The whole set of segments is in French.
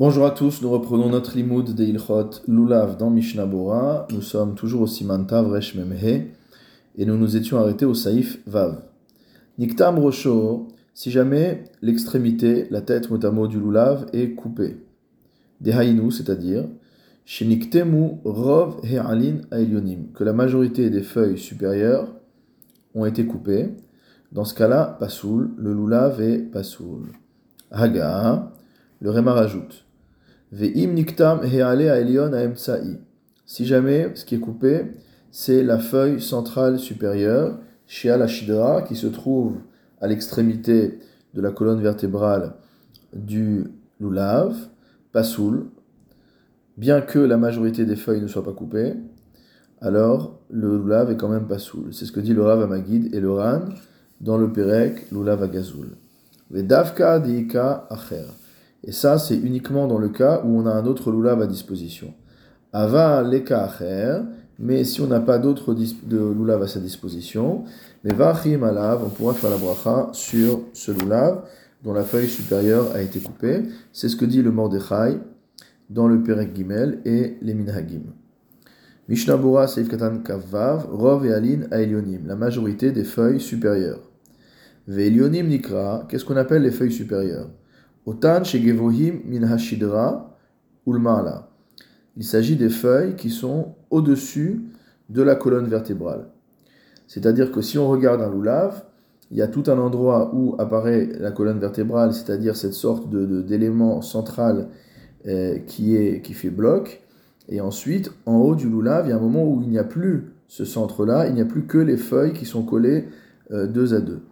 Bonjour à tous, nous reprenons notre limoud de Ilchot Lulav dans Mishnah Bora. Nous sommes toujours au Siman Tav Resh Memhe et nous nous étions arrêtés au Saïf Vav. Niktam Rosho, si jamais l'extrémité, la tête motamo du Lulav est coupée. Dehainu, c'est-à-dire Sheniktemu Rov He'alin Aelionim, que la majorité des feuilles supérieures ont été coupées. Dans ce cas-là, Pasoul, le Lulav est Pasoul. Haga, le Réma rajoute. Niktam. Si jamais ce qui est coupé, c'est la feuille centrale supérieure, chez Shidra, qui se trouve à l'extrémité de la colonne vertébrale du lulav, pasoul, bien que la majorité des feuilles ne soient pas coupées, alors le lulav est quand même pasoul. C'est ce que dit le Rav Amagid et le Ran dans le Perek, lulav agazoul. Vedavka diika acher. Et ça, c'est uniquement dans le cas où on a un autre lulav à disposition. Ava leka acher, mais si on n'a pas d'autre de à sa disposition, mais vachim alav, on pourra faire la bracha sur ce lulav dont la feuille supérieure a été coupée. C'est ce que dit le Mordechai dans le Perek Gimel et les Minhagim. Mishnah Bora Seif Katan Kavav, Rov et Alin Aelionim, la majorité des feuilles supérieures. Ve'elionim Nikra, qu'est-ce qu'on appelle les feuilles supérieures? Otan shegevohim min hashidra. Il s'agit des feuilles qui sont au-dessus de la colonne vertébrale. C'est-à-dire que si on regarde un loulav, il y a tout un endroit où apparaît la colonne vertébrale, c'est-à-dire cette sorte de, d'élément central euh, qui, est, qui fait bloc. Et ensuite, en haut du loulav, il y a un moment où il n'y a plus ce centre-là, il n'y a plus que les feuilles qui sont collées euh, deux à deux.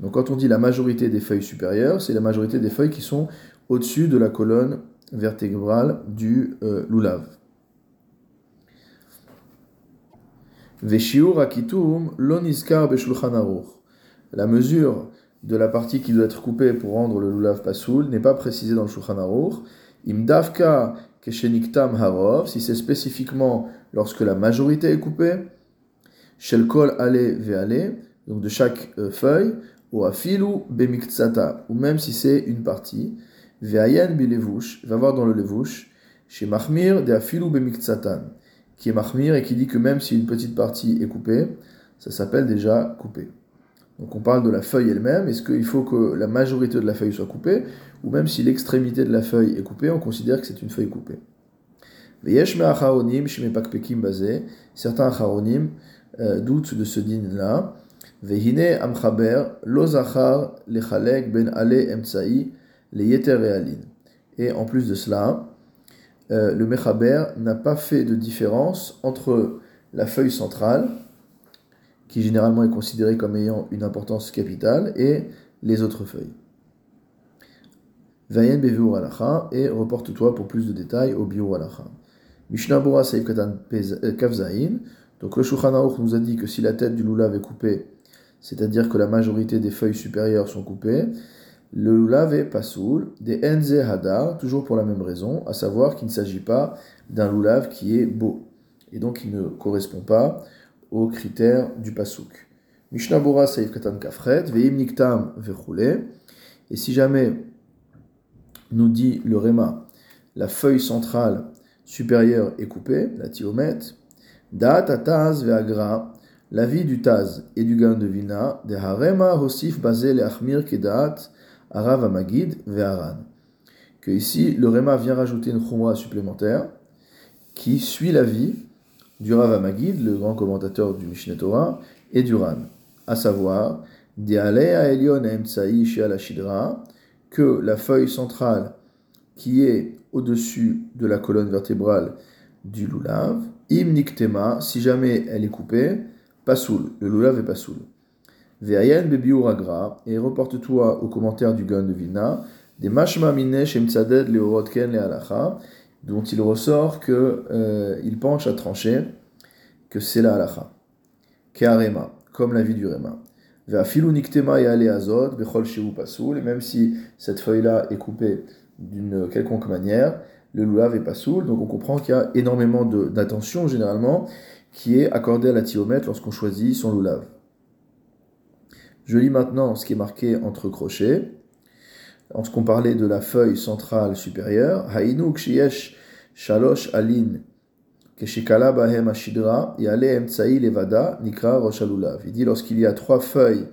Donc quand on dit la majorité des feuilles supérieures, c'est la majorité des feuilles qui sont au-dessus de la colonne vertébrale du euh, loniskar La mesure de la partie qui doit être coupée pour rendre le lulav pasoul n'est pas précisée dans le Shulchan Aruch. Imdavka kesheniktam harov, si c'est spécifiquement lorsque la majorité est coupée, shelkol ale ve'ale, donc de chaque euh, feuille, ou afilu bemiktsata, ou même si c'est une partie, ve'ayen bilevush, va voir dans le levush, chez mahmir de afilu bemiktsatan, qui est mahmir et qui dit que même si une petite partie est coupée, ça s'appelle déjà coupé. Donc on parle de la feuille elle-même, est-ce qu'il faut que la majorité de la feuille soit coupée, ou même si l'extrémité de la feuille est coupée, on considère que c'est une feuille coupée. Certains acharonim euh, doutent de ce din-là, Vehine amchaber lo zachar lechalek ben ale emtsai le yeter Et en plus de cela, euh, le mechaber n'a pas fait de différence entre la feuille centrale, qui généralement est considérée comme ayant une importance capitale, et les autres feuilles. Vayen bevur alacha, et reporte-toi pour plus de détails au biur alacha. Mishnah Bora Saïf Katan euh, Kavzaïn. Donc le Shulchan nous a dit que si la tête du lulav est coupée, c'est-à-dire que la majorité des feuilles supérieures sont coupées. Le lulav est pasoul, des enze hadar, toujours pour la même raison, à savoir qu'il ne s'agit pas d'un lulav qui est beau, et donc il ne correspond pas aux critères du pasouk. Mishnah Bora Saïf Katan Kafret, Veim Niktam Vechoule, et si jamais nous dit le Réma, la feuille centrale supérieure est coupée, la tiomètre, Dat Ataz Veagra, L'avis du Taz et du Gan de Vilna, de Harema Hosif Bazel Achmir Kedat, Arav Amagid Ve'aran. Que ici, le Rema vient rajouter une chumra supplémentaire qui suit l'avis du Rav Amagid, le grand commentateur du Mishneh Torah, et du Ran. À savoir, de Alea Elion Shidra, que la feuille centrale qui est au-dessus de la colonne vertébrale du lulav, im niktema, si jamais elle est coupée, Pasoul, le lulav est pasoul. Ve'ayen bebiuragra, et reporte-toi au commentaire du Gan de Vilna, des mashma minesh emtzaded leorotken le dont il ressort que euh, il penche à trancher que c'est la halacha. Ke'arema, comme la vie du Rema. Ve'afilu niktema yale azot, bechol pasoul, et même si cette feuille-là est coupée d'une quelconque manière, le lulav est pasoul, donc on comprend qu'il y a énormément d'attention généralement qui est accordé à la thiomètre lorsqu'on choisit son loulav. Je lis maintenant ce qui est marqué entre crochets. lorsqu'on parlait de la feuille centrale supérieure, Hainu kshiyesh shalosh alin keshikala bahem ashidra yale emtsai levada nikra Il dit lorsqu'il y a trois feuilles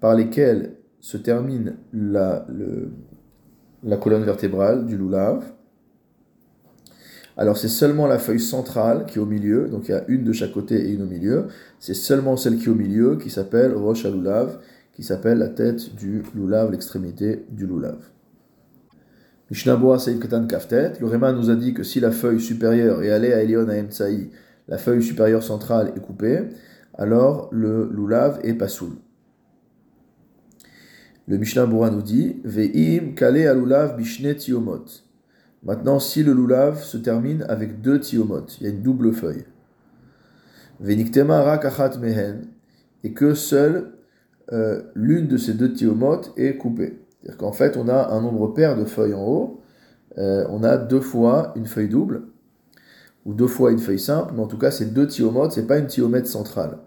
par lesquelles se termine la, la colonne vertébrale du lulav, alors c'est seulement la feuille centrale qui est au milieu, donc il y a une de chaque côté et une au milieu. C'est seulement celle qui est au milieu qui s'appelle Rosh Lulav, qui s'appelle la tête du lulav, l'extrémité du lulav. Mishnah Boa Ketan Kaftet, le Réma nous a dit que si la feuille supérieure est allée à Elion Emtsaï, la feuille supérieure centrale est coupée, alors le lulav est pasoul. Le Mishnah Boura nous dit Ve'im kale alulav bishne tiomot. Maintenant, si le lulav se termine avec deux tiomot, il y a une double feuille. Ve'niktema rakachat mehen, et que seule euh, l'une de ces deux tiomot est coupée. C'est-à-dire qu'en fait, on a un nombre pair de feuilles en haut, euh, on a deux fois une feuille double, ou deux fois une feuille simple, mais en tout cas, c'est deux tiomotes, c'est pas une tiomètre centrale.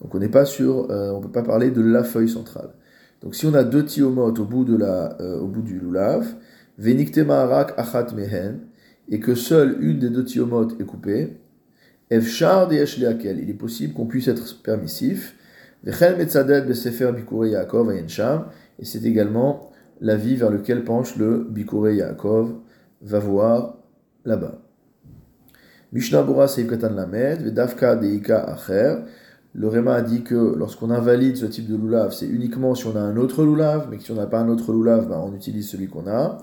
Donc on n'est pas sur, euh, on peut pas parler de la feuille centrale. Donc si on a deux tiomotes au bout, au bout du lulav, achat mehen, et que seule une des deux tiomotes est coupée, efshar il est possible qu'on puisse être permissif, et c'est également la vie vers lequel penche le Bikurei Yaakov, va voir là-bas. Mishnah Bura Katan Lamed, Vedavka Deika Acher. Le Réma a dit que lorsqu'on invalide ce type de lulav, c'est uniquement si on a un autre lulav, mais si on n'a pas un autre lulav, ben on utilise celui qu'on a.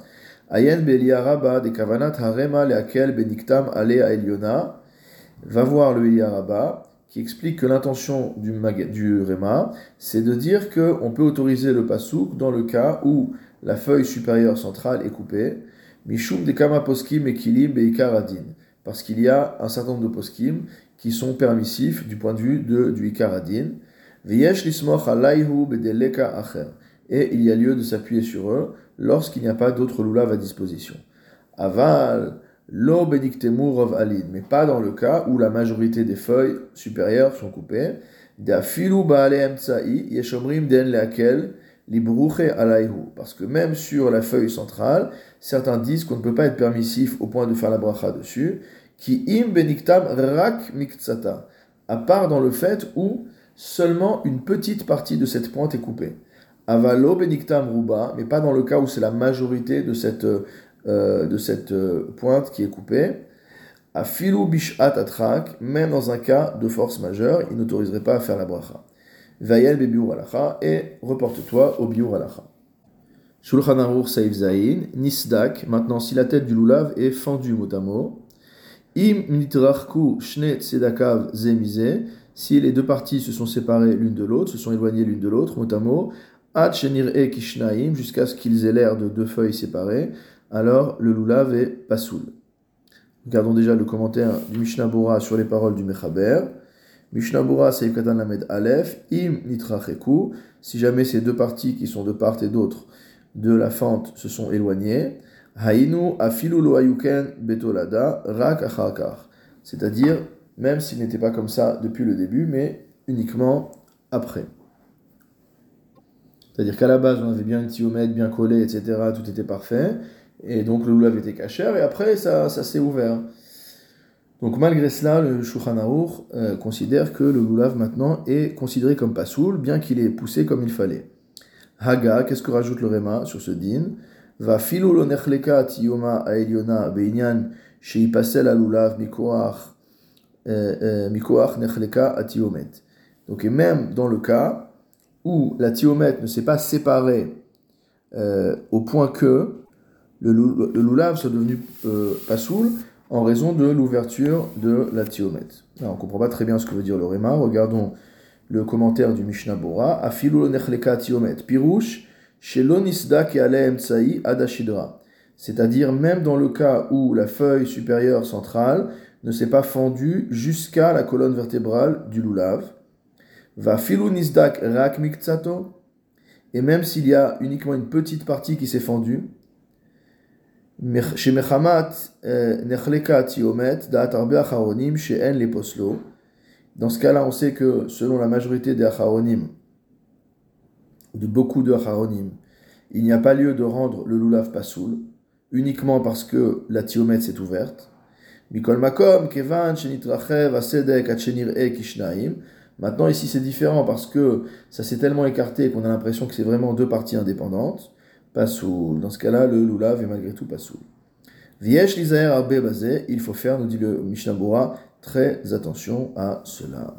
Ayen Beliaraba de Kavanat Harema Leakel Beniktam Ale Eliona. Va voir le Eliaraba qui explique que l'intention du, Réma, c'est de dire qu'on peut autoriser le pasouk dans le cas où la feuille supérieure centrale est coupée. Mishum de Kama Poskim Ekilim Beikaradin. Parce qu'il y a un certain nombre de poskim qui sont permissifs du point de vue du Ikaradin. Vyesh Lismoch Alayhu Bedeleka Acher et il y a lieu de s'appuyer sur eux lorsqu'il n'y a pas d'autres lulav à disposition. Aval, lo rov alid, mais pas dans le cas où la majorité des feuilles supérieures sont coupées. Dafilu baale yeshomrim den leakel parce que même sur la feuille centrale, certains disent qu'on ne peut pas être permissif au point de faire la bracha dessus, qui im beniktam rak miktsata, à part dans le fait où seulement une petite partie de cette pointe est coupée. Avalo beniktam ruba, mais pas dans le cas où c'est la majorité de cette, euh, de cette euh, pointe qui est coupée. Afilu bishat atrak, même dans un cas de force majeure, il n'autoriserait pas à faire la bracha. Vayel bebiur alacha, et reporte-toi au biur alacha. Shulchan Aruch Saif Zain, Nisdak, maintenant si la tête du lulav est fendue mot à mot, Im nitrachku shne tzedakav zemize, si les deux parties se sont séparées l'une de l'autre, se sont éloignées l'une de l'autre, mot à mot, e kishnaim, jusqu'à ce qu'ils aient l'air de deux feuilles séparées, alors le lulav est pasoul. Regardons déjà le commentaire du Mishnah Bora sur les paroles du Mechaber. Mishnah Bora Katan Lamed Aleph, Im Nitracheku, si jamais ces deux parties qui sont de part et d'autre de la fente se sont éloignées, Hainu Afilu Lo Betolada Rak Acharkar. C'est-à-dire, même s'il n'était pas comme ça depuis le début, mais uniquement après. C'est-à-dire qu'à la base, on avait bien une tiomètre bien collé, etc. Tout était parfait. Et donc le loulav était cachère. Et après, ça, ça s'est ouvert. Donc malgré cela, le Shulchan euh, considère que le loulav maintenant est considéré comme pasoul, bien qu'il ait poussé comme il fallait. Haga, qu'est-ce que rajoute le Réma sur ce din? Va filo lo nechleka tiyoma aeliona beinyan sheipasel alulav mikoach euh, euh, nechleka atiomet. Donc et même dans le cas où la thiomètre ne s'est pas séparée euh, au point que le, le loulav soit devenu euh, pasoul en raison de l'ouverture de la thiomètre. on ne comprend pas très bien ce que veut dire le Réma. Regardons le commentaire du Mishnah Bora. Afilu nechleka. Pirouche, tsai adashidra. C'est-à-dire même dans le cas où la feuille supérieure centrale ne s'est pas fendue jusqu'à la colonne vertébrale du loulav. Va nisdak rak miktsato. Et même s'il y a uniquement une petite partie qui s'est fendue, chez Mechamat euh, nechleka tiomet da'at arbe acharonim le poslo. Dans ce cas-là, on sait que selon la majorité des acharonim, de beaucoup de acharonim, il n'y a pas lieu de rendre le lulav pasoul, uniquement parce que la tiomètre s'est ouverte. Mikol makom, kevan, shenitrachev, asedek. Maintenant, ici, c'est différent parce que ça s'est tellement écarté qu'on a l'impression que c'est vraiment deux parties indépendantes. Pasoul. Dans ce cas-là, le lulav est malgré tout pasoul. Viesh lizaer il faut faire, nous dit le Mishnah très attention à cela.